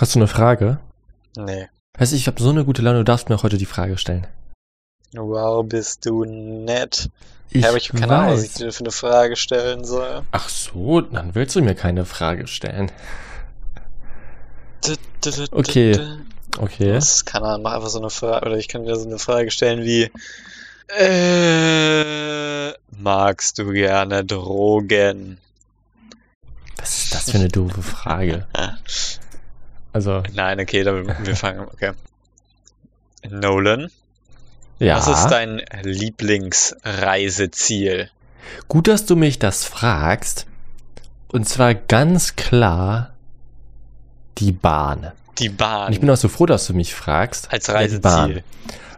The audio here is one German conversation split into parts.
Hast du eine Frage? Nee. Weißt du, ich habe so eine gute Laune, du darfst mir auch heute die Frage stellen. Wow, bist du nett. Ich, ja, aber ich habe keine Ahnung, was ich dir für eine Frage stellen soll. Ach so, dann willst du mir keine Frage stellen. Okay. Okay. Das kann er, mach einfach so eine Frage, oder ich kann dir so eine Frage stellen wie, äh, magst du gerne Drogen? Was ist das für eine doofe Frage? Also, Nein, okay, dann, wir fangen, okay. Nolan, ja. was ist dein Lieblingsreiseziel? Gut, dass du mich das fragst. Und zwar ganz klar die Bahn. Die Bahn. Und ich bin auch so froh, dass du mich fragst. als Ja. Reiseziel.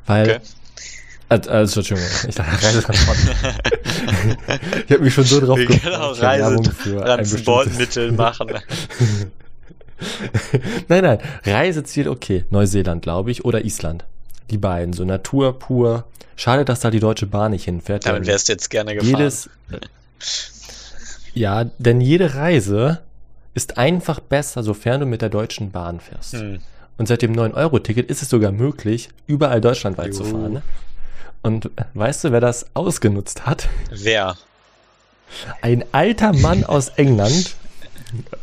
Weil, Okay. also, Entschuldigung, ich dachte Reisetransport. ich habe mich schon so drauf keine Werbung für ein Transportmittel machen. nein, nein, Reiseziel, okay. Neuseeland, glaube ich, oder Island. Die beiden, so Natur pur. Schade, dass da die Deutsche Bahn nicht hinfährt. Damit wärst du jetzt gerne gefahren. jedes. Ja, denn jede Reise ist einfach besser, sofern du mit der Deutschen Bahn fährst. Hm. Und seit dem 9-Euro-Ticket ist es sogar möglich, überall deutschlandweit zu Jo. fahren. ne? Und weißt du, wer das ausgenutzt hat? Wer? Ein alter Mann aus England.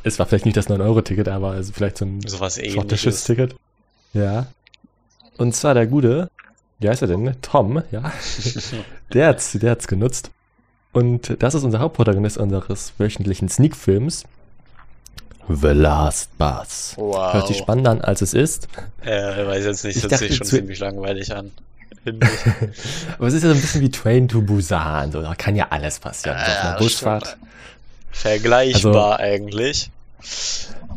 Es war vielleicht nicht das 9-Euro-Ticket, aber also vielleicht so ein Sowas schottisches. Ticket. Ja. Und zwar der Gute, wie heißt er denn? Tom, ja. Der hat's, der hat's genutzt. Und das ist unser Hauptprotagonist unseres wöchentlichen Sneak-Films. The Last Bus. Wow. Hört sich spannender an, als es ist. Äh, weiß jetzt nicht, Ich hört sich schon ziemlich langweilig an. Aber es ist ja so ein bisschen wie Train to Busan. So, da kann ja alles passieren. So auf einer Busfahrt. Vergleichbar Also- eigentlich.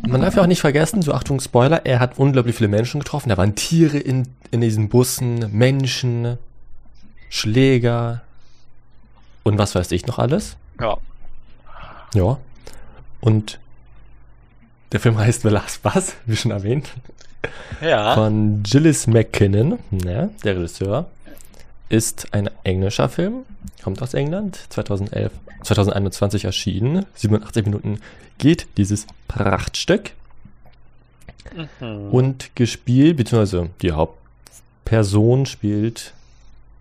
Man darf ja auch nicht vergessen, so Achtung Spoiler, er hat unglaublich viele Menschen getroffen. Da waren Tiere in, in diesen Bussen, Menschen, Schläger und was weiß ich noch alles. Ja. Ja. Und der Film heißt The Last Bus, wie schon erwähnt, Ja. von Gillis McKinnon, ja, der Regisseur. Ist ein englischer Film, kommt aus England, 2011, 2021 erschienen. 87 Minuten geht dieses Prachtstück. Mhm. Und gespielt, beziehungsweise die Hauptperson spielt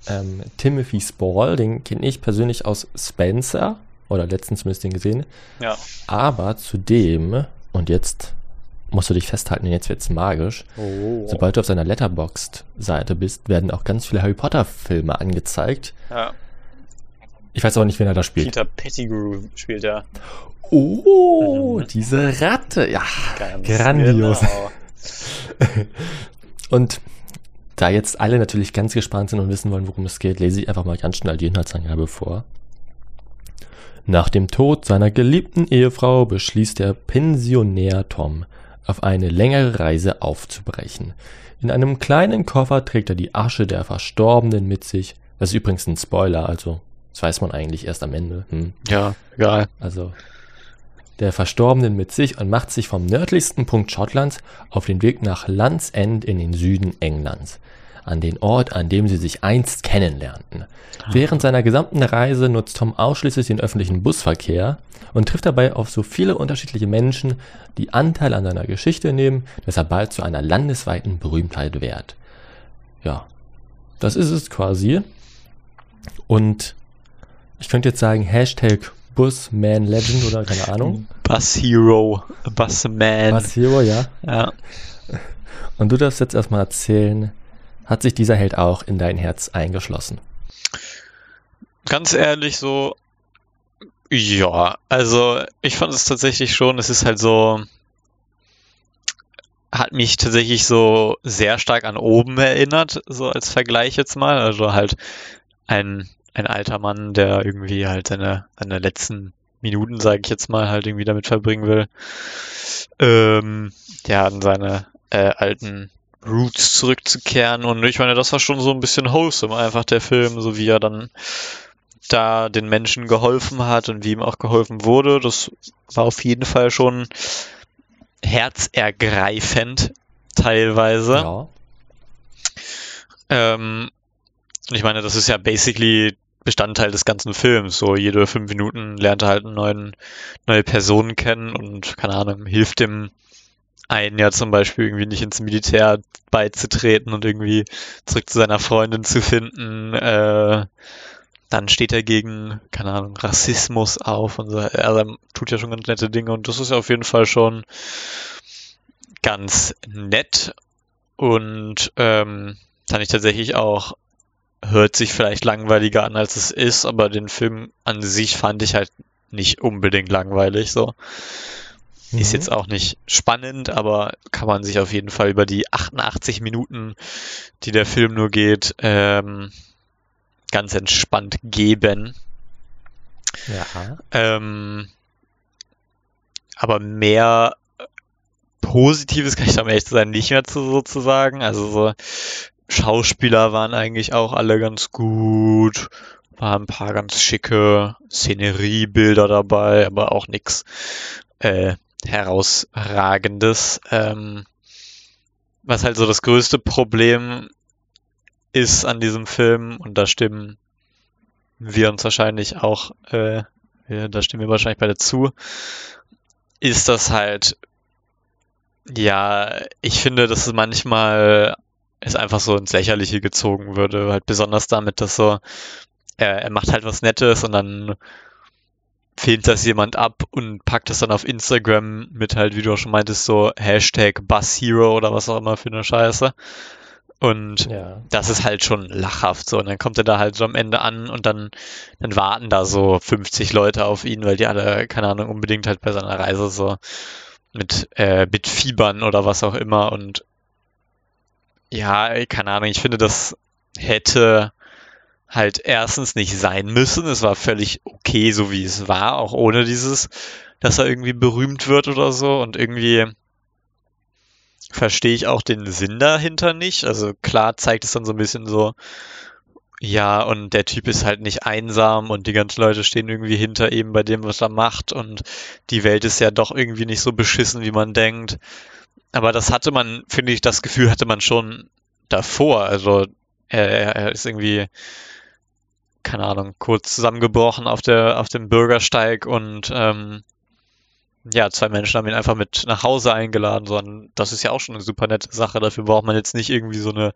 ähm, Timothy Spall, den kenne ich persönlich aus Spencer, oder letztens zumindest den gesehen. ja. Aber zudem, und jetzt musst du dich festhalten, denn jetzt wird's magisch, Oh. sobald du auf seiner Letterboxd-Seite bist, werden auch ganz viele Harry Potter-Filme angezeigt. ja. Ich weiß aber nicht, wen er da spielt. Peter Pettigrew spielt er. Oh, Mhm. diese Ratte, ja, Ganz grandios. Genau. Und da jetzt alle natürlich ganz gespannt sind und wissen wollen, worum es geht, lese ich einfach mal ganz schnell die Inhaltsangabe vor. Nach dem Tod seiner geliebten Ehefrau beschließt der Pensionär Tom, auf eine längere Reise aufzubrechen. In einem kleinen Koffer trägt er die Asche der Verstorbenen mit sich. Das ist übrigens ein Spoiler, also das weiß man eigentlich erst am Ende. Hm. Ja, egal. Also der Verstorbenen mit sich und macht sich vom nördlichsten Punkt Schottlands auf den Weg nach Land's End in den Süden Englands, an den Ort, an dem sie sich einst kennenlernten. Während seiner gesamten Reise nutzt Tom ausschließlich den öffentlichen Busverkehr und trifft dabei auf so viele unterschiedliche Menschen, die Anteil an seiner Geschichte nehmen, dass er bald zu einer landesweiten Berühmtheit wird. Ja, das ist es quasi. Und ich könnte jetzt sagen, Hashtag Busman Legend oder keine Ahnung. Bus Hero, Bus Man. Was Hero, ja. Ja. Und du darfst jetzt erstmal erzählen, hat sich dieser Held auch in dein Herz eingeschlossen? Ganz ehrlich, so. Ja, also ich fand es tatsächlich schon, es ist halt so. Hat mich tatsächlich so sehr stark an oben erinnert, so als Vergleich jetzt mal. Also halt ein, ein alter Mann, der irgendwie halt seine, seine letzten Minuten, sage ich jetzt mal, halt irgendwie damit verbringen will. Ähm, ja, an seine äh, alten Roots zurückzukehren. Und ich meine, das war schon so ein bisschen wholesome, einfach der Film, so wie er dann da den Menschen geholfen hat und wie ihm auch geholfen wurde. Das war auf jeden Fall schon herzergreifend teilweise. Ja. Ähm, und ich meine, das ist ja basically Bestandteil des ganzen Films. So jede fünf Minuten lernt er halt einen neuen, neue Personen kennen und keine Ahnung, hilft dem ein Jahr zum Beispiel irgendwie nicht ins Militär beizutreten und irgendwie zurück zu seiner Freundin zu finden. Äh, dann steht er gegen, keine Ahnung, Rassismus auf und so. Er tut ja schon ganz nette Dinge und das ist auf jeden Fall schon ganz nett und ähm, kann ich tatsächlich auch hört sich vielleicht langweiliger an, als es ist, aber den Film an sich fand ich halt nicht unbedingt langweilig so. Mhm. Ist jetzt auch nicht spannend, aber kann man sich auf jeden Fall über die 88 Minuten, die der Film nur geht, ähm, ganz entspannt geben. Ja. Ähm, aber mehr Positives kann ich da ehrlich zu sein nicht mehr zu sozusagen. Also so Schauspieler waren eigentlich auch alle ganz gut. Waren ein paar ganz schicke Szeneriebilder dabei, aber auch nichts äh, herausragendes. Ähm, was halt so das größte Problem ist an diesem Film, und da stimmen wir uns wahrscheinlich auch, äh, da stimmen wir wahrscheinlich beide zu, ist das halt, ja, ich finde, dass es manchmal es einfach so ins Lächerliche gezogen würde, halt besonders damit, dass so, er, er macht halt was Nettes und dann filmt das jemand ab und packt es dann auf Instagram mit halt, wie du auch schon meintest, so Hashtag Hero oder was auch immer für eine Scheiße. Und ja. das ist halt schon lachhaft so. Und dann kommt er da halt so am Ende an und dann, dann warten da so 50 Leute auf ihn, weil die alle, keine Ahnung, unbedingt halt bei seiner Reise so mit, äh, mit Fiebern oder was auch immer. Und ja, keine Ahnung, ich finde, das hätte halt erstens nicht sein müssen. Es war völlig okay, so wie es war, auch ohne dieses, dass er irgendwie berühmt wird oder so. Und irgendwie verstehe ich auch den Sinn dahinter nicht. Also klar zeigt es dann so ein bisschen so, ja, und der Typ ist halt nicht einsam und die ganzen Leute stehen irgendwie hinter ihm bei dem, was er macht und die Welt ist ja doch irgendwie nicht so beschissen, wie man denkt. Aber das hatte man, finde ich, das Gefühl hatte man schon davor. Also er, er ist irgendwie keine Ahnung, kurz zusammengebrochen auf der, auf dem Bürgersteig und ähm, ja, zwei Menschen haben ihn einfach mit nach Hause eingeladen, sondern das ist ja auch schon eine super nette Sache. Dafür braucht man jetzt nicht irgendwie so eine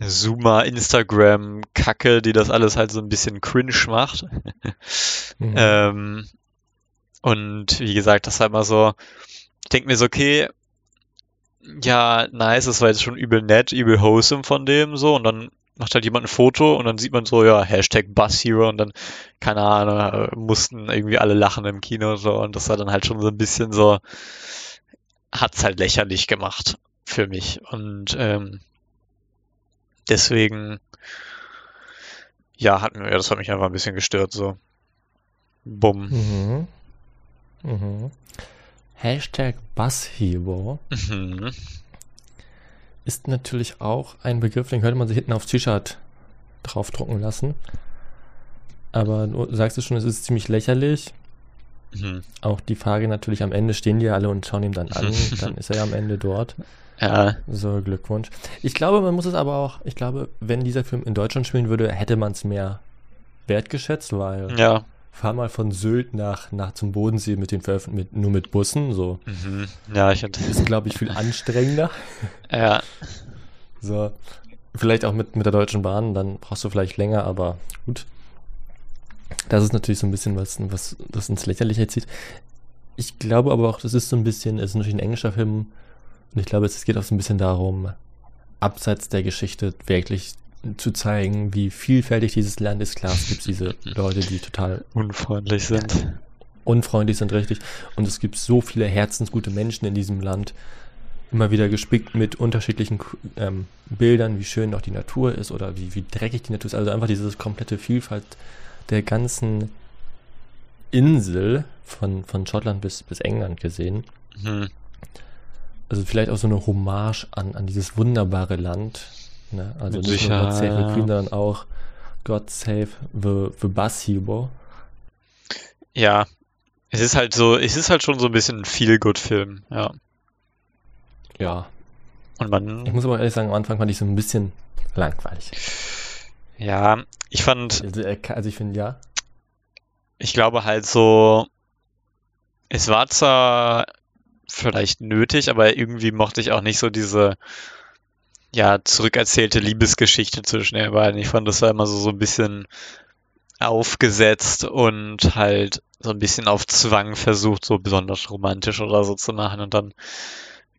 Zoomer Instagram Kacke, die das alles halt so ein bisschen cringe macht. mhm. ähm, und wie gesagt, das war immer so, ich denke mir so, okay, ja, nice, das war jetzt schon übel nett, übel wholesome von dem so und dann macht halt jemand ein Foto und dann sieht man so, ja, Hashtag Hero und dann, keine Ahnung, mussten irgendwie alle lachen im Kino so und das war dann halt schon so ein bisschen so, hat's halt lächerlich gemacht für mich und ähm, deswegen, ja, hat mir, das hat mich einfach ein bisschen gestört so. Bumm. Mhm. Mhm. Hashtag Hero. Mhm ist natürlich auch ein Begriff, den könnte man sich hinten aufs T-Shirt draufdrucken lassen. Aber du sagst es schon, es ist ziemlich lächerlich. Mhm. Auch die Frage natürlich, am Ende stehen die alle und schauen ihm dann an, dann ist er ja am Ende dort. Ja. So, Glückwunsch. Ich glaube, man muss es aber auch, ich glaube, wenn dieser Film in Deutschland spielen würde, hätte man es mehr wertgeschätzt, weil ja fahr mal von Sylt nach, nach zum Bodensee mit den Veröffent mit, nur mit Bussen. So. Mhm. Ja, ich hatte. Ist, glaube ich, viel anstrengender. ja. So. Vielleicht auch mit, mit der Deutschen Bahn, dann brauchst du vielleicht länger, aber gut. Das ist natürlich so ein bisschen was, was das ins Lächerliche zieht. Ich glaube aber auch, das ist so ein bisschen, es ist natürlich ein englischer Film und ich glaube, es geht auch so ein bisschen darum, abseits der Geschichte wirklich zu zeigen, wie vielfältig dieses Land ist. Klar, es gibt diese Leute, die total unfreundlich sind. Unfreundlich sind, richtig. Und es gibt so viele herzensgute Menschen in diesem Land. Immer wieder gespickt mit unterschiedlichen ähm, Bildern, wie schön auch die Natur ist oder wie, wie dreckig die Natur ist. Also einfach diese komplette Vielfalt der ganzen Insel von, von Schottland bis, bis England gesehen. Mhm. Also vielleicht auch so eine Hommage an, an dieses wunderbare Land, Ne? Also Mit nicht sicher, nur God Save the Queen, sondern auch God Save the, the Bus Hero. Ja, es ist halt so, es ist halt schon so ein bisschen ein Feel-Good-Film, ja. Ja. Und man. Ich muss aber ehrlich sagen, am Anfang fand ich so ein bisschen langweilig. Ja, ich fand. Also, äh, also ich finde, ja. Ich glaube halt so, es war zwar vielleicht nötig, aber irgendwie mochte ich auch nicht so diese ja, zurückerzählte Liebesgeschichte zwischen den beiden. Ich fand, das war immer so, so ein bisschen aufgesetzt und halt so ein bisschen auf Zwang versucht, so besonders romantisch oder so zu machen und dann,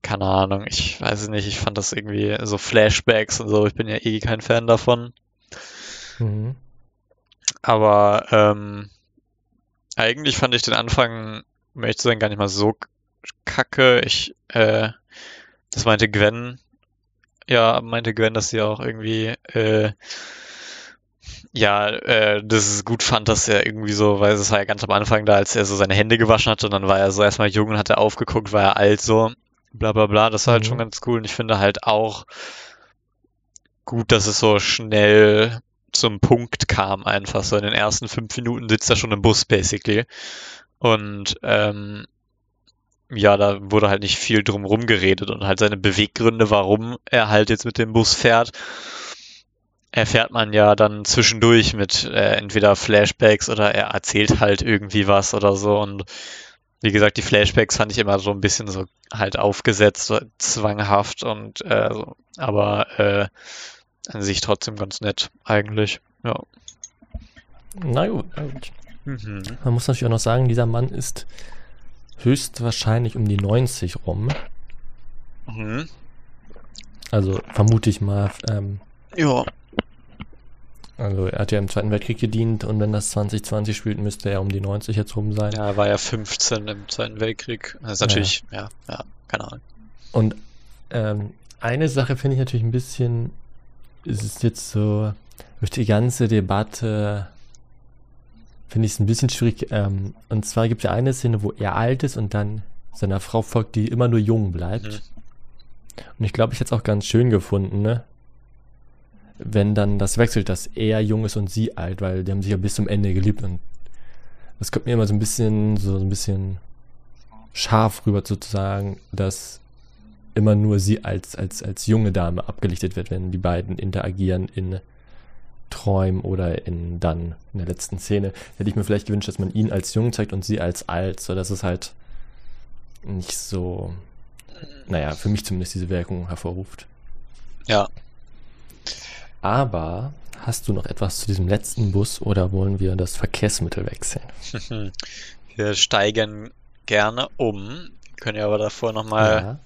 keine Ahnung, ich weiß nicht, ich fand das irgendwie so Flashbacks und so, ich bin ja eh kein Fan davon. Mhm. Aber ähm, eigentlich fand ich den Anfang, möchte sagen, gar nicht mal so kacke. Ich, äh, das meinte Gwen, ja, meinte Gwen, dass sie auch irgendwie äh, ja, äh, das ist gut fand, dass er irgendwie so, weil es war ja ganz am Anfang da, als er so seine Hände gewaschen hat und dann war er so erstmal jung und hat er aufgeguckt, war er alt so, bla bla bla, das war halt mhm. schon ganz cool und ich finde halt auch gut, dass es so schnell zum Punkt kam einfach, so in den ersten fünf Minuten sitzt er schon im Bus basically. Und ähm, ja, da wurde halt nicht viel drum rumgeredet und halt seine Beweggründe, warum er halt jetzt mit dem Bus fährt erfährt man ja dann zwischendurch mit äh, entweder Flashbacks oder er erzählt halt irgendwie was oder so. Und wie gesagt, die Flashbacks fand ich immer so ein bisschen so halt aufgesetzt, so zwanghaft und äh, so. aber äh, an sich trotzdem ganz nett eigentlich. Ja. Na gut, na gut. Mhm. Man muss natürlich auch noch sagen, dieser Mann ist höchstwahrscheinlich um die 90 rum. Mhm. Also vermute ich mal. Ähm, ja. Also er hat ja im Zweiten Weltkrieg gedient und wenn das 2020 spielt, müsste er um die 90 jetzt rum sein. Ja, er war ja 15 im Zweiten Weltkrieg. Das ist natürlich, ja, ja, ja keine Ahnung. Und ähm, eine Sache finde ich natürlich ein bisschen, es ist jetzt so, durch die ganze Debatte finde ich es ein bisschen schwierig. Ähm, und zwar gibt es ja eine Szene, wo er alt ist und dann seiner Frau folgt, die immer nur jung bleibt. Mhm. Und ich glaube, ich hätte es auch ganz schön gefunden, ne? wenn dann das wechselt, dass er jung ist und sie alt, weil die haben sich ja bis zum Ende geliebt und das kommt mir immer so ein bisschen, so ein bisschen scharf rüber sozusagen, dass immer nur sie als, als, als junge Dame abgelichtet wird, wenn die beiden interagieren in Träumen oder in dann in der letzten Szene. Hätte ich mir vielleicht gewünscht, dass man ihn als jung zeigt und sie als alt, so dass es halt nicht so, naja, für mich zumindest diese Wirkung hervorruft. Ja, aber hast du noch etwas zu diesem letzten Bus oder wollen wir das Verkehrsmittel wechseln? Wir steigen gerne um, können ja aber davor nochmal ja.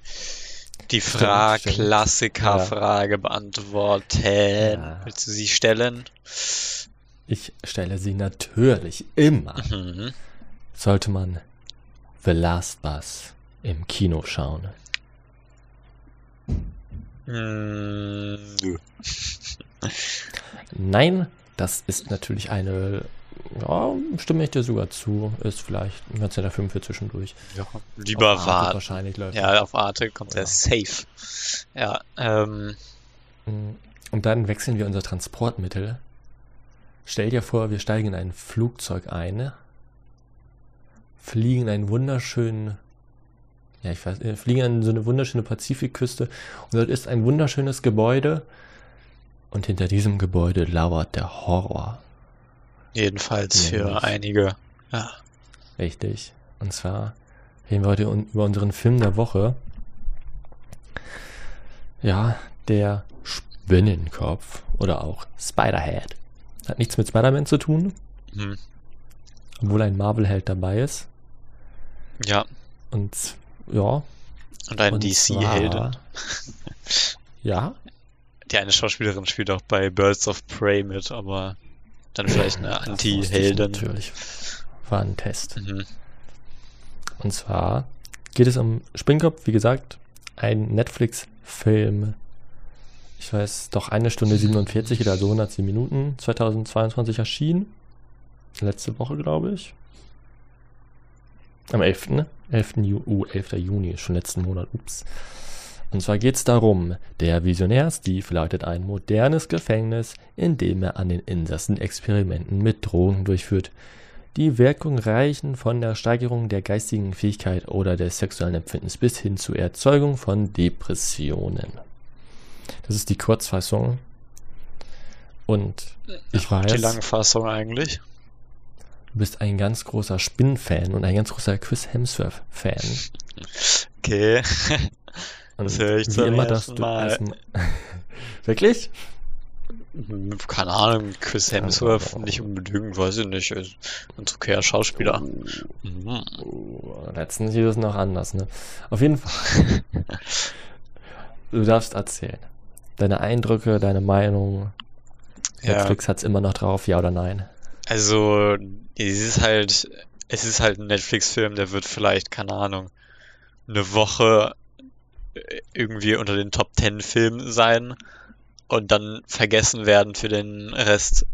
Die Fra Klassiker-Frage ja. beantworten. Ja. Willst du sie stellen? Ich stelle sie natürlich immer. Mhm. Sollte man The Last Bus im Kino schauen? Mm. Nein, das ist natürlich eine, ja, stimme ich dir sogar zu, ist vielleicht ein ganz netter Film für zwischendurch. Ja, lieber warten. Wahrscheinlich läuft. Ja, auf Arte kommt ja. er safe. Ja, ähm. Mm, und dann wechseln wir unser Transportmittel. Stell dir vor, wir steigen in ein Flugzeug ein, fliegen einen wunderschönen ja, ich weiß, wir fliegen an so eine wunderschöne Pazifikküste und dort ist ein wunderschönes Gebäude und hinter diesem Gebäude lauert der Horror. Jedenfalls für einige, ja. Richtig. Und zwar reden wir heute über unseren Film der Woche. Ja, der Spinnenkopf oder auch Spiderhead. Hat nichts mit Spider-Man zu tun. Mhm. Obwohl ein Marvel-Held dabei ist. Ja. Und ja. Und ein DC-Heldin. Ja. Die eine Schauspielerin spielt auch bei Birds of Prey mit, aber dann vielleicht eine Anti-Heldin. Natürlich. War ein Test. Mhm. Und zwar geht es um Springkopf, wie gesagt, ein Netflix-Film. Ich weiß, doch eine Stunde 47 oder so 110 Minuten, 2022 erschienen. Letzte Woche, glaube ich. Am 11. 11. Ju uh, 11. Juni, schon letzten Monat, ups. Und zwar geht es darum, der Visionär Steve leitet ein modernes Gefängnis, in dem er an den Insassen Experimenten mit Drogen durchführt. Die Wirkung reichen von der Steigerung der geistigen Fähigkeit oder des sexuellen Empfindens bis hin zur Erzeugung von Depressionen. Das ist die Kurzfassung. Und ich weiß. Die Langfassung eigentlich. Du bist ein ganz großer Spin-Fan und ein ganz großer Chris Hemsworth-Fan. Okay. Und Das höre ich zum immer ersten darfst du Mal. Wirklich? Keine Ahnung, Chris Ja, Hemsworth aber- nicht unbedingt, weiß ich nicht. Ist ein okayer Schauspieler. Oh, Mhm. oh, letztens hieß es noch anders, ne? Auf jeden Fall. du darfst erzählen. Deine Eindrücke, deine Meinung. Ja, Netflix hat's immer noch drauf, ja oder nein? also es ist halt, es ist halt ein Netflix-Film, der wird vielleicht, keine Ahnung, eine Woche irgendwie unter den Top 10 Filmen sein und dann vergessen werden für den Rest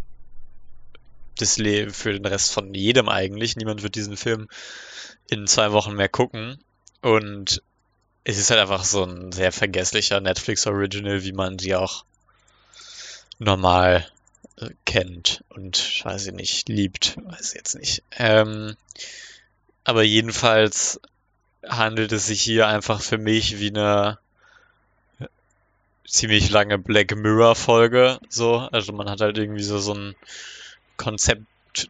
des Le für den Rest von jedem eigentlich. Niemand wird diesen Film in zwei Wochen mehr gucken. Und es ist halt einfach so ein sehr vergesslicher Netflix-Original, wie man sie auch normal äh, kennt und weiß ich nicht, liebt, weiß ich jetzt nicht. Ähm, aber jedenfalls handelt es sich hier einfach für mich wie eine ziemlich lange Black Mirror Folge, so. Also man hat halt irgendwie so, so ein Konzept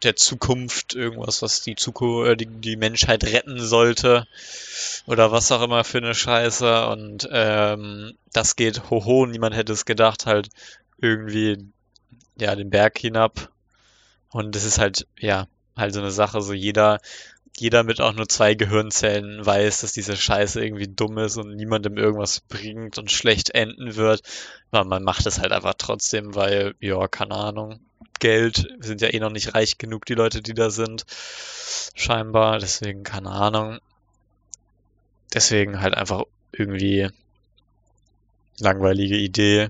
der Zukunft, irgendwas, was die Zukunft, äh, die, die Menschheit retten sollte oder was auch immer für eine Scheiße. Und ähm, das geht hoho, niemand hätte es gedacht, halt irgendwie ja den Berg hinab. Und das ist halt ja halt so eine Sache, so jeder jeder mit auch nur zwei Gehirnzellen weiß, dass diese Scheiße irgendwie dumm ist und niemandem irgendwas bringt und schlecht enden wird. Aber man macht es halt einfach trotzdem, weil, ja, keine Ahnung, Geld, wir sind ja eh noch nicht reich genug, die Leute, die da sind. Scheinbar, deswegen keine Ahnung. Deswegen halt einfach irgendwie langweilige Idee.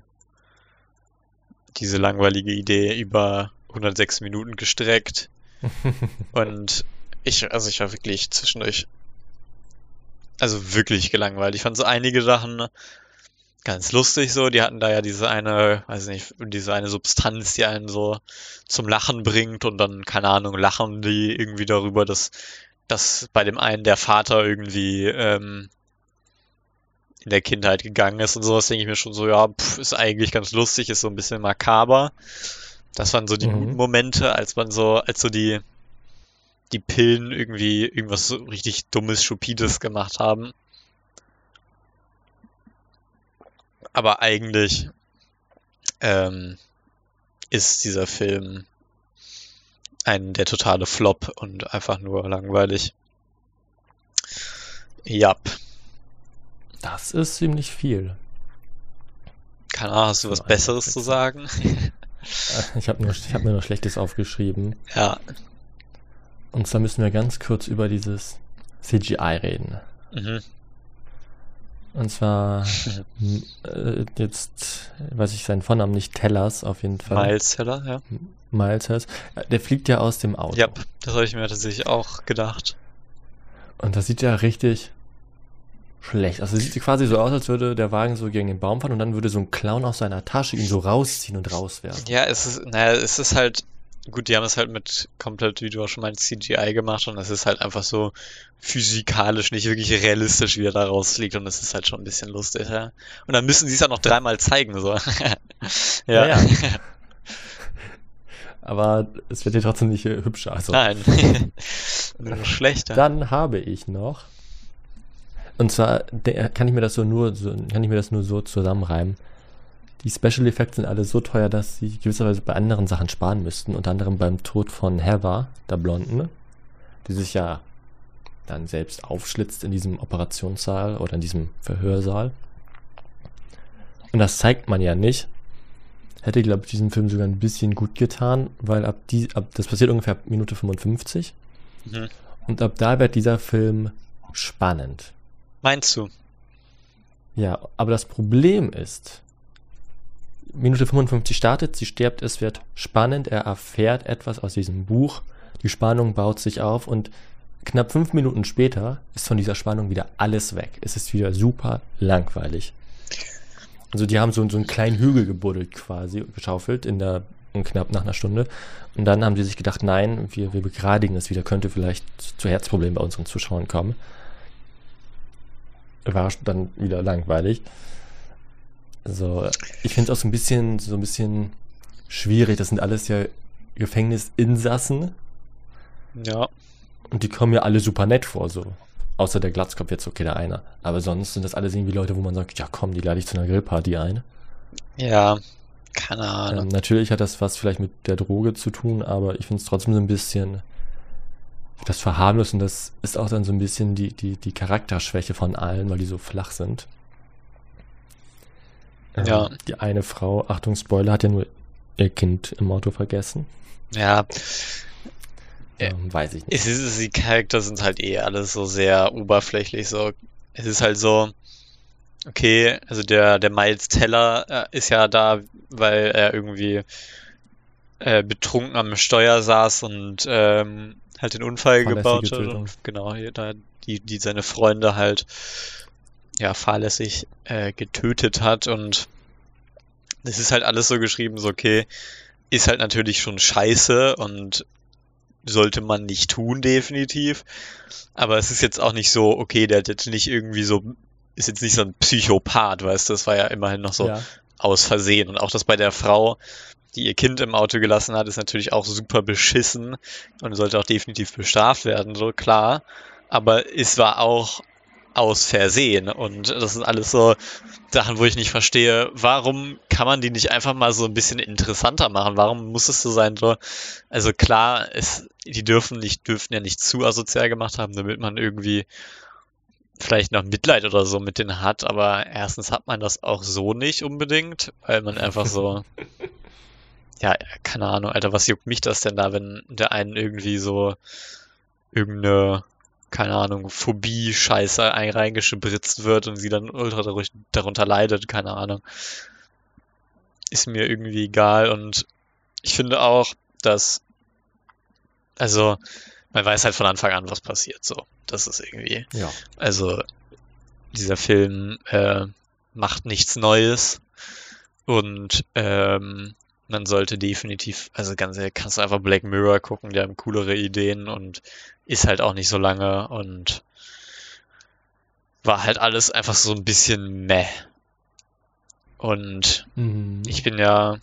Diese langweilige Idee über 106 Minuten gestreckt. Und ich, also ich war wirklich zwischendurch, also wirklich gelangweilt. Ich fand so einige Sachen ganz lustig so. Die hatten da ja diese eine, weiß nicht, diese eine Substanz, die einen so zum Lachen bringt und dann, keine Ahnung, lachen die irgendwie darüber, dass, dass bei dem einen der Vater irgendwie ähm, in der Kindheit gegangen ist und sowas, denke ich mir schon so, ja, pff, ist eigentlich ganz lustig, ist so ein bisschen makaber. Das waren so die Mhm. guten Momente, als man so, als so die, die Pillen irgendwie irgendwas so richtig dummes, stupides gemacht haben. Aber eigentlich ähm, ist dieser Film ein der totale Flop und einfach nur langweilig. Jap. Das ist ziemlich viel. Keine Ahnung, hast du was Besseres zu sagen? Ich habe hab mir nur Schlechtes aufgeschrieben. Ja. Und zwar müssen wir ganz kurz über dieses CGI reden. Mhm. Und zwar äh, jetzt, weiß ich seinen Vornamen nicht, Tellers auf jeden Fall. Miles Teller, ja. Miles. Äh, Der fliegt ja aus dem Auto. Ja, das habe ich mir tatsächlich auch gedacht. Und das sieht ja richtig schlecht. Also es sieht quasi so aus, als würde der Wagen so gegen den Baum fahren und dann würde so ein Clown aus seiner Tasche ihn so rausziehen und rauswerfen. Ja, es ist, naja, es ist halt, gut, die haben es halt mit komplett, wie du auch schon meinst, CGI gemacht und es ist halt einfach so physikalisch nicht wirklich realistisch, wie er da rausfliegt und es ist halt schon ein bisschen lustig, ja. Und dann müssen sie es ja noch dreimal zeigen, so. Ja, ja. Aber es wird ja trotzdem nicht äh, hübscher. Also. Nein. Nur schlechter. Dann habe ich noch. Und zwar der, kann ich mir das so nur so, kann ich mir das nur so zusammenreimen. Die Special Effects sind alle so teuer, dass sie gewisserweise bei anderen Sachen sparen müssten. Unter anderem beim Tod von Heather, der Blonden, die sich ja dann selbst aufschlitzt in diesem Operationssaal oder in diesem Verhörsaal. Und das zeigt man ja nicht. Hätte, glaube ich, diesem Film sogar ein bisschen gut getan, weil ab die, ab, das passiert ungefähr ab Minute 55. Mhm. Und ab da wird dieser Film spannend. Meinst du? Ja, aber das Problem ist, Minute 55 startet, sie stirbt, es wird spannend, er erfährt etwas aus diesem Buch, die Spannung baut sich auf und knapp fünf Minuten später ist von dieser Spannung wieder alles weg. Es ist wieder super langweilig. Also die haben so, so einen kleinen Hügel gebuddelt quasi, geschaufelt in der in knapp nach einer Stunde. Und dann haben sie sich gedacht, nein, wir, wir begradigen es wieder, könnte vielleicht zu Herzproblemen bei unseren Zuschauern kommen. War dann wieder langweilig. So, ich finde es auch so ein bisschen, so ein bisschen schwierig. Das sind alles ja Gefängnisinsassen Ja. und die kommen ja alle super nett vor, so. außer der Glatzkopf jetzt, okay, der eine. Aber sonst sind das alles irgendwie Leute, wo man sagt, ja komm, die lade ich zu einer Grillparty ein. Ja, keine Ahnung. Ähm, natürlich hat das was vielleicht mit der Droge zu tun, aber ich finde es trotzdem so ein bisschen das Verharmlosen, das ist auch dann so ein bisschen die, die, die Charakterschwäche von allen, weil die so flach sind. Ähm, Ja. Die eine Frau, Achtung, Spoiler, hat ja nur ihr Kind im Auto vergessen. Ja. Ähm, weiß ich nicht. es ist, die Charakter sind halt eh alles so sehr oberflächlich, so. Es ist halt so, okay, also der, der Miles Teller äh, ist ja da, weil er irgendwie äh, betrunken am Steuer saß und ähm, halt den Unfall gebaut hat und genau, die, die seine Freunde halt ja fahrlässig äh, getötet hat und das ist halt alles so geschrieben, so okay, ist halt natürlich schon scheiße und sollte man nicht tun, definitiv. Aber es ist jetzt auch nicht so, okay, der hat jetzt nicht irgendwie so, ist jetzt nicht so ein Psychopath, weißt du, das war ja immerhin noch so ja. aus Versehen. Und auch das bei der Frau, die ihr Kind im Auto gelassen hat, ist natürlich auch super beschissen und sollte auch definitiv bestraft werden, so klar. Aber es war auch aus Versehen und das sind alles so Sachen, wo ich nicht verstehe, warum kann man die nicht einfach mal so ein bisschen interessanter machen? Warum muss es so sein, so, also klar, es, die dürfen nicht, dürfen ja nicht zu asozial gemacht haben, damit man irgendwie vielleicht noch Mitleid oder so mit denen hat, aber erstens hat man das auch so nicht unbedingt, weil man einfach so, ja, keine Ahnung, Alter, was juckt mich das denn da, wenn der einen irgendwie so irgendeine, keine Ahnung, Phobie-Scheiße ein- reingeschbritzt wird und sie dann ultra darunter, darunter leidet, keine Ahnung. Ist mir irgendwie egal und ich finde auch, dass, also, man weiß halt von Anfang an, was passiert, so. Das ist irgendwie, ja. also, dieser Film äh, macht nichts Neues und ähm, man sollte definitiv, also ganz kannst du einfach Black Mirror gucken, die haben coolere Ideen und ist halt auch nicht so lange und war halt alles einfach so ein bisschen meh. Und Mhm. ich bin ja,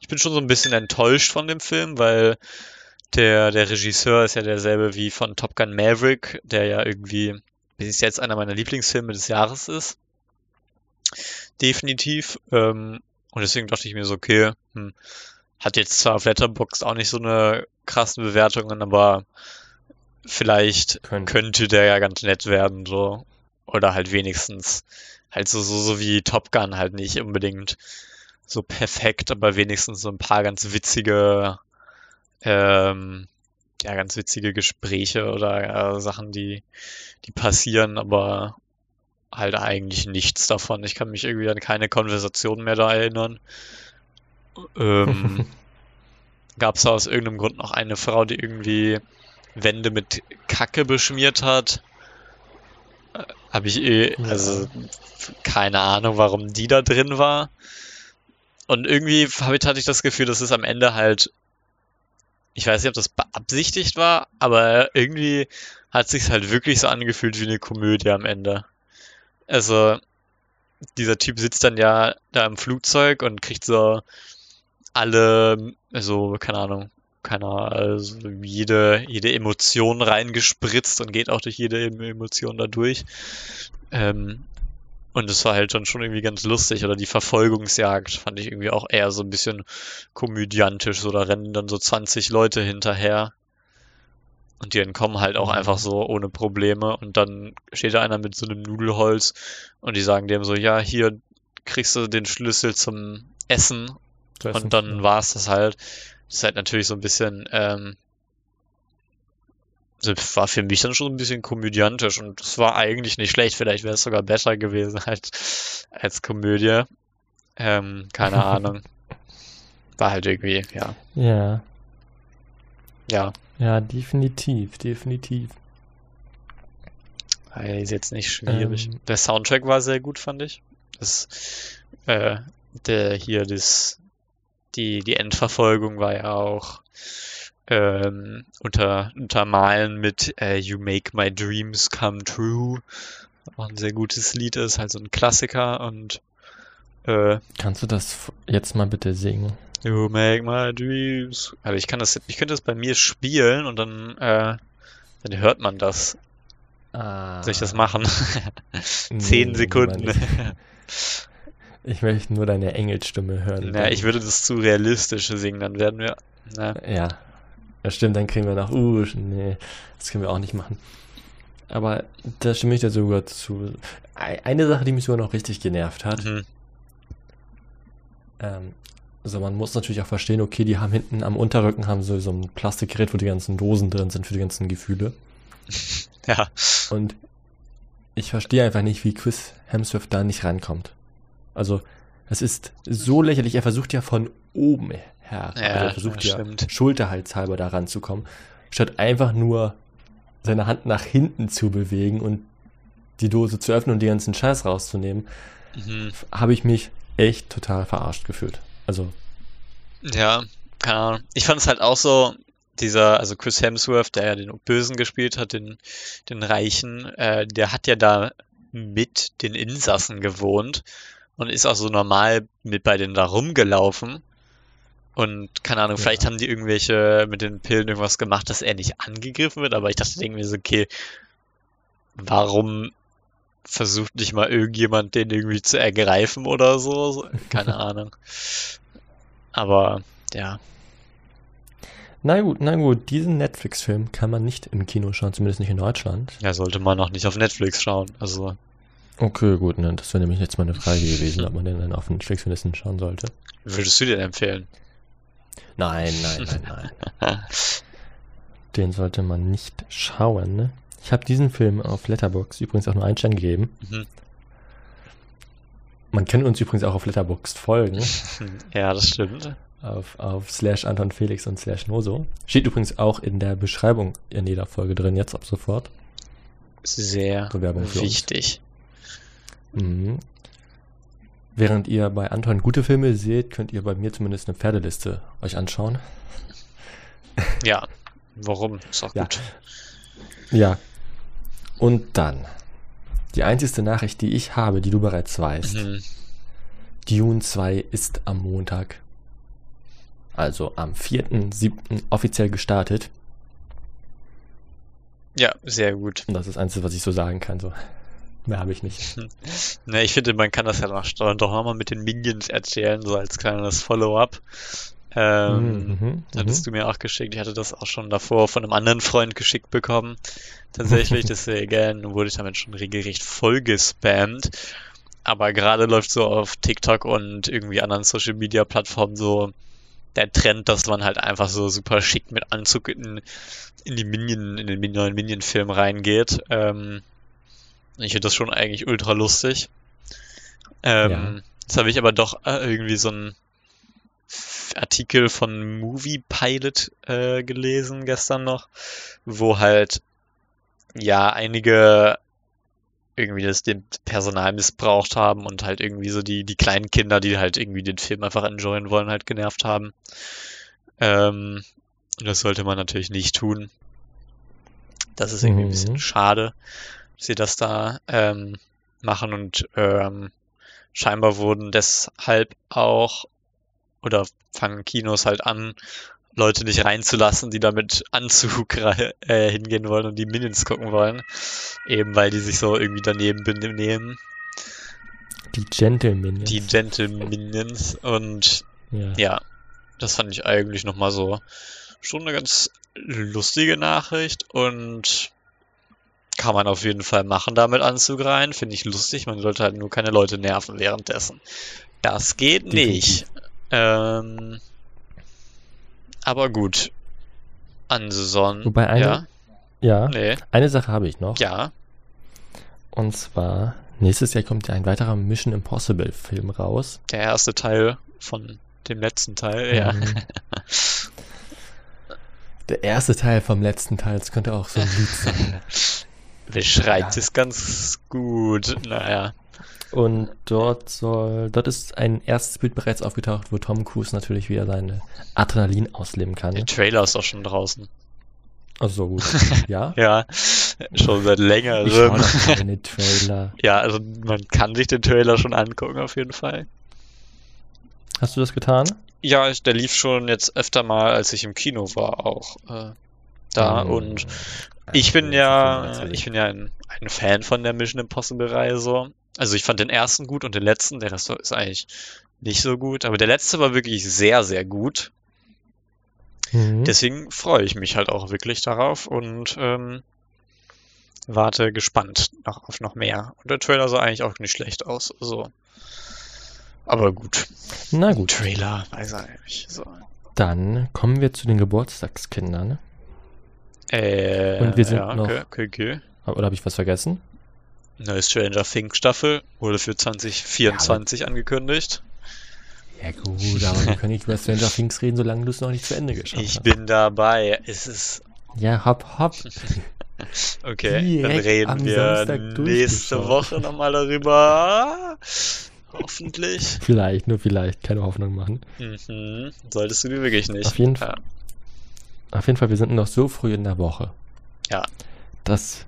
ich bin schon so ein bisschen enttäuscht von dem Film, weil der, der Regisseur ist ja derselbe wie von Top Gun Maverick, der ja irgendwie bis jetzt einer meiner Lieblingsfilme des Jahres ist. Definitiv. Ähm, und deswegen dachte ich mir so, okay, hm, hat jetzt zwar auf Letterboxd auch nicht so eine krassen Bewertungen, aber vielleicht Könnte. könnte der ja ganz nett werden, so. Oder halt wenigstens halt so, so, so wie Top Gun halt nicht unbedingt so perfekt, aber wenigstens so ein paar ganz witzige, ähm, ja, ganz witzige Gespräche oder äh, Sachen, die, die passieren, aber halt eigentlich nichts davon. Ich kann mich irgendwie an keine Konversation mehr da erinnern. Ähm, gab es aus irgendeinem Grund noch eine Frau, die irgendwie Wände mit Kacke beschmiert hat. Habe ich eh, also keine Ahnung, warum die da drin war. Und irgendwie hatte ich das Gefühl, dass es am Ende halt, ich weiß nicht, ob das beabsichtigt war, aber irgendwie hat sich's halt wirklich so angefühlt wie eine Komödie am Ende. Also, dieser Typ sitzt dann ja da im Flugzeug und kriegt so alle, also, keine Ahnung, keine Ahnung, also jede, jede Emotion reingespritzt und geht auch durch jede Em- Emotion da durch. Ähm, und es war halt dann schon irgendwie ganz lustig. Oder die Verfolgungsjagd fand ich irgendwie auch eher so ein bisschen komödiantisch. So, da rennen dann so 20 Leute hinterher. Und die entkommen halt auch Mhm. einfach so ohne Probleme. Und dann steht da einer mit so einem Nudelholz und die sagen dem so, ja, hier kriegst du den Schlüssel zum Essen Das und dann ja. war es das halt. Das ist halt natürlich so ein bisschen, ähm, das war für mich dann schon ein bisschen komödiantisch und das war eigentlich nicht schlecht. Vielleicht wäre es sogar besser gewesen als, als Komödie. Ähm, keine Ahnung. War halt irgendwie, ja, Ja, ja, ja, definitiv, definitiv. war ist jetzt nicht schwierig. Ähm. Der Soundtrack war sehr gut, fand ich. Das, äh, der hier, das, die, die Endverfolgung war ja auch ähm, unter, untermalen mit äh, You Make My Dreams Come True. Auch ein sehr gutes Lied ist, halt so ein Klassiker und äh, Kannst du das jetzt mal bitte singen? You make my dreams. Also ich kann das, ich könnte das bei mir spielen und dann, äh, dann hört man das. Ah, Soll ich das machen? nee, Zehn Sekunden. lieber nicht. Ich möchte nur deine Engelsstimme hören. Na, ich würde das zu realistisch singen, dann werden wir. Na, Ja, das stimmt, dann kriegen wir noch, uh, nee, das können wir auch nicht machen. Aber da stimme ich dir sogar zu. Ei- Eine Sache, die mich sogar noch richtig genervt hat, mhm. Ähm, also man muss natürlich auch verstehen, okay, die haben hinten am Unterrücken haben so, so ein Plastikgerät, wo die ganzen Dosen drin sind für die ganzen Gefühle. Ja. Und ich verstehe einfach nicht, wie Chris Hemsworth da nicht rankommt. Also, es ist so lächerlich, er versucht ja von oben her, also Ja, er versucht ja stimmt. schulterhalshalber da ranzukommen, statt einfach nur seine Hand nach hinten zu bewegen und die Dose zu öffnen und die ganzen Scheiß rauszunehmen, Mhm. habe ich mich echt total verarscht gefühlt. Also, Ja, keine Ahnung. Ich fand es halt auch so, dieser, also Chris Hemsworth, der ja den Bösen gespielt hat, den, den Reichen, äh, der hat ja da mit den Insassen gewohnt und ist auch so normal mit bei denen da rumgelaufen. Und keine Ahnung, Ja. vielleicht haben die irgendwelche mit den Pillen irgendwas gemacht, dass er nicht angegriffen wird, aber ich dachte irgendwie so, okay, warum versucht nicht mal irgendjemand den irgendwie zu ergreifen oder so? Keine Ahnung. Aber ja, na gut, na gut, diesen Netflix-Film kann man nicht im Kino schauen, zumindest nicht in Deutschland. ja, sollte man auch nicht auf Netflix schauen. Also, Okay, gut, ne, das wäre nämlich jetzt mal eine Frage gewesen, ob man den dann auf Netflix mindestens schauen sollte. würdest du den empfehlen? Nein, nein, nein, nein. Den sollte man nicht schauen. Ne? Ich habe diesen Film auf Letterboxd übrigens auch nur einen Stern gegeben. Mhm. Man kann uns übrigens auch auf Letterboxd folgen. Ja, das stimmt. Auf, auf slash Anton Felix und slash Noso. Steht übrigens auch in der Beschreibung in jeder Folge drin, jetzt ab sofort. Sehr wichtig. Mhm. Während ihr bei Anton gute Filme seht, könnt ihr bei mir zumindest eine Pferdeliste euch anschauen. Ja, warum? Ist auch Ja. gut. Ja. Und dann. Die einzigste Nachricht, die ich habe, die du bereits weißt. Mhm. Dune 2 ist am Montag, also am 4.7. offiziell gestartet. Ja, sehr gut. Und das ist das Einzige, was ich so sagen kann. So. Mehr habe ich nicht. Ne, ich finde, man kann das ja noch, doch nochmal mit den Minions erzählen, so als kleines Follow-up. Ähm, Mhm, mhm, Hattest du mir auch geschickt. Ich hatte das auch schon davor von einem anderen Freund geschickt bekommen. Tatsächlich, deswegen wurde ich damit schon regelrecht voll gespammt. Aber gerade läuft so auf TikTok und irgendwie anderen Social Media Plattformen so der Trend, dass man halt einfach so super schick mit Anzug in, in die Minion, in den neuen Minion-Film reingeht. Ähm, ich finde das schon eigentlich ultra lustig. Ähm, Ja. Jetzt habe ich aber doch äh, irgendwie so einen Artikel von Movie Pilot äh, gelesen gestern noch, wo halt ja einige irgendwie das dem Personal missbraucht haben und halt irgendwie so die, die kleinen Kinder, die halt irgendwie den Film einfach enjoyen wollen, halt genervt haben. Ähm, das sollte man natürlich nicht tun. Das ist irgendwie ein bisschen Mhm. schade, dass sie das da ähm, machen und ähm, scheinbar wurden deshalb auch oder fangen Kinos halt an, Leute nicht reinzulassen, die da mit Anzug äh, hingehen wollen und die Minions gucken wollen. Eben weil die sich so irgendwie daneben benehmen. Die Gentleman. Die Gentle Minions. Und ja. ja, das fand ich eigentlich nochmal so schon eine ganz lustige Nachricht und kann man auf jeden Fall machen, damit Anzug rein. Finde ich lustig. Man sollte halt nur keine Leute nerven währenddessen. Das geht nicht. Ähm, aber gut. Ansonsten. Wobei eine- ja, ja, nee, eine Sache habe ich noch. ja. Und zwar, nächstes Jahr kommt ja ein weiterer Mission Impossible Film raus. Der erste Teil von dem letzten Teil, ja. Ähm, Der erste Teil vom letzten Teil, das könnte auch so ein Lied sein. Beschreibt Ja. es ganz gut. Naja. Und dort soll, dort ist ein erstes Bild bereits aufgetaucht, wo Tom Cruise natürlich wieder seine Adrenalin ausleben kann. Der Trailer ist auch schon draußen. Also so gut. Ja? Ja, schon seit Ich schaue längerem. keine Trailer. Ja, also man kann sich den Trailer schon angucken, auf jeden Fall. Hast du das getan? Ja, ich- der lief schon jetzt öfter mal, als ich im Kino war, auch. Äh, da Hm. und ich bin ja, ich bin ja ein, ein Fan von der Mission Impossible Reihe so. Also ich fand den ersten gut und den letzten, der Rest ist eigentlich nicht so gut, aber der letzte war wirklich sehr, sehr gut. Mhm. Deswegen freue ich mich halt auch wirklich darauf und ähm, warte gespannt noch auf noch mehr. Und der Trailer sah eigentlich auch nicht schlecht aus. So. Aber gut. Na gut, Trailer, weiß er nicht. So. dann kommen wir zu den Geburtstagskindern. Äh, Und wir sind ja, noch- okay, okay, okay. Oder habe ich was vergessen? Neue Stranger Things Staffel wurde für 2024 angekündigt. Ja gut, aber wir können nicht über Stranger Things reden, solange du es noch nicht zu Ende geschafft Ich hast. bin dabei. Es ist Ja, hopp, hopp. okay. Dann Direkt reden am wir nächste. Woche nochmal darüber. Hoffentlich. Vielleicht, nur vielleicht, keine Hoffnung machen. Mhm. Solltest du dir wirklich nicht. Auf jeden Ja. Fall. Auf jeden Fall, wir sind noch so früh in der Woche. Ja. Dass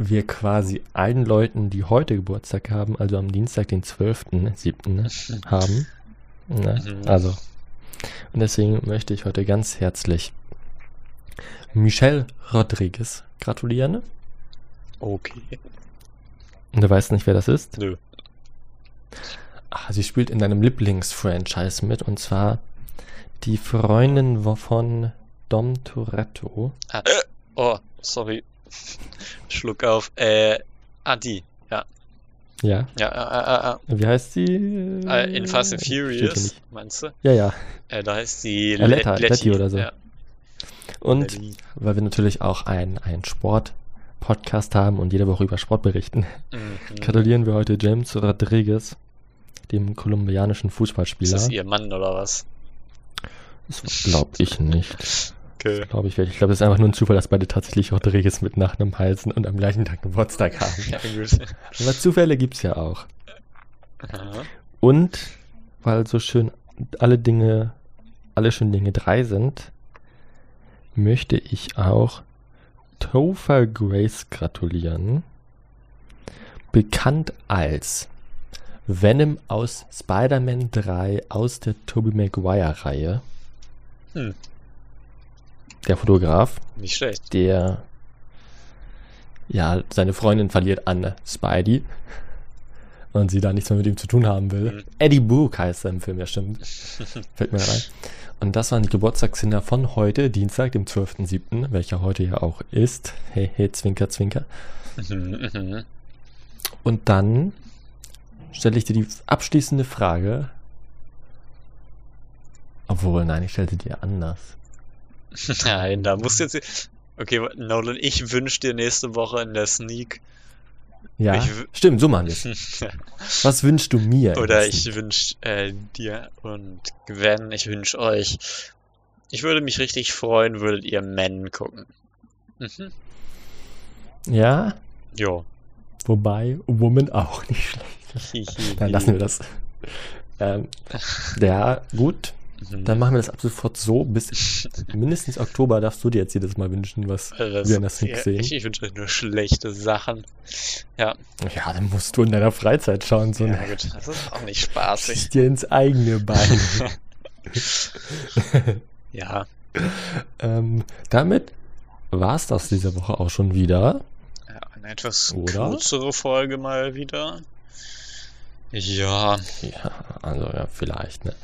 wir quasi allen Leuten, die heute Geburtstag haben, also am Dienstag, den 12.07. haben. Ne? Mhm. Also. Und deswegen möchte ich heute ganz herzlich Michelle Rodriguez gratulieren. Okay. Und du weißt nicht, wer das ist? Nö. Ah, sie spielt in deinem Lieblingsfranchise mit und zwar die Freundin von Dom Toretto. Ah, oh, sorry. Schluck auf. Äh, ah, die. Ja. Ja, äh, äh, Wie heißt sie? äh, in Fast and Furious, meinst du? Ja, ja. Äh, da heißt die Letta- Letty oder so. Ja. Und Letty. weil wir natürlich auch einen, Sport-Podcast haben und jede Woche über Sport berichten, Mhm. gratulieren wir heute James Rodriguez, dem kolumbianischen Ist Fußballspieler. das ihr Mann oder was? Das glaube ich nicht. Okay. Glaube ich, ich glaube, es ist einfach nur ein Zufall, dass beide tatsächlich Rodriguez mit Nachnamen heißen und am gleichen Tag Geburtstag haben. Ja. Aber Zufälle gibt's ja auch. Aha. Und weil so schön alle Dinge, alle schönen Dinge drei sind, möchte ich auch Topher Grace gratulieren. Bekannt als Venom aus Spider-Man 3 aus der Tobey Maguire-Reihe. Hm. Der Fotograf, Nicht schlecht. der ja seine Freundin verliert an Spidey und sie da nichts mehr mit ihm zu tun haben will. Mhm. Eddie Brooke heißt er im Film, ja stimmt. Fällt mir rein. Und das waren die Geburtstagskinder von heute, Dienstag, dem 12.07., welcher heute ja auch ist. Hey, hey, Zwinker, Zwinker. Mhm, mhm. Und dann stelle ich dir die abschließende Frage. Obwohl, nein, ich stelle sie dir anders. Nein, da musst du jetzt. Okay, Nolan, ich wünsche dir nächste Woche in der Sneak. Ja, Ich stimmt, so machen wir es. Was wünschst du mir? Oder ich wünsche äh, dir und Gwen, ich wünsche euch. Ich würde mich richtig freuen, würdet ihr Men gucken. Mhm. Ja, Jo. wobei Woman auch nicht schlecht. Dann lassen wir das. Ähm, ja, gut. Mhm. Dann machen wir das ab sofort so. Bis mindestens Oktober darfst du dir jetzt jedes Mal wünschen, was Also das- wir in der ja, sehen. Ich, ich wünsche euch nur schlechte Sachen. Ja, Ja, dann musst du in deiner Freizeit schauen. So ja ein gut, das ist auch nicht spaßig. Dir ins eigene Bein. Ja, ähm, damit war es das diese Woche auch schon wieder. ja, eine etwas Oder? kürzere Folge mal wieder. Ja, Ja, also ja, vielleicht. Ne?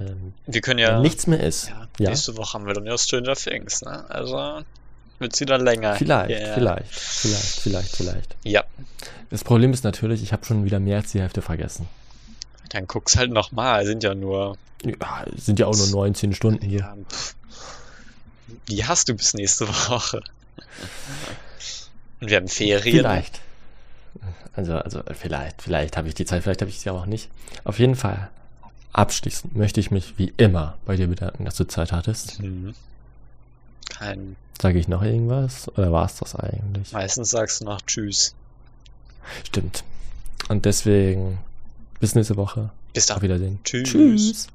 Ähm, wir können ja. nichts mehr ist. ja, Ja, Nächste Woche haben wir dann ja Stranger Things, ne? Also wird's wieder länger. vielleicht, Ja. vielleicht, vielleicht, vielleicht, vielleicht. Ja, Das Problem ist natürlich, ich habe schon wieder mehr als die Hälfte vergessen. dann guck's halt nochmal. Sind ja nur. Ja, sind ja auch nur 19 Stunden. Ja, pff. Die hast du bis nächste Woche. Und wir haben Ferien. Vielleicht. Also, also vielleicht, vielleicht habe ich die Zeit, vielleicht habe ich sie aber auch nicht. Auf jeden Fall. Abschließend möchte ich mich wie immer bei dir bedanken, dass du Zeit hattest. Mhm. Kein. Sage ich noch irgendwas? Oder war es das eigentlich? Meistens sagst du noch Tschüss. Stimmt. Und deswegen bis nächste Woche. Bis dann. Auf Wiedersehen. Tschüss. Tschüss.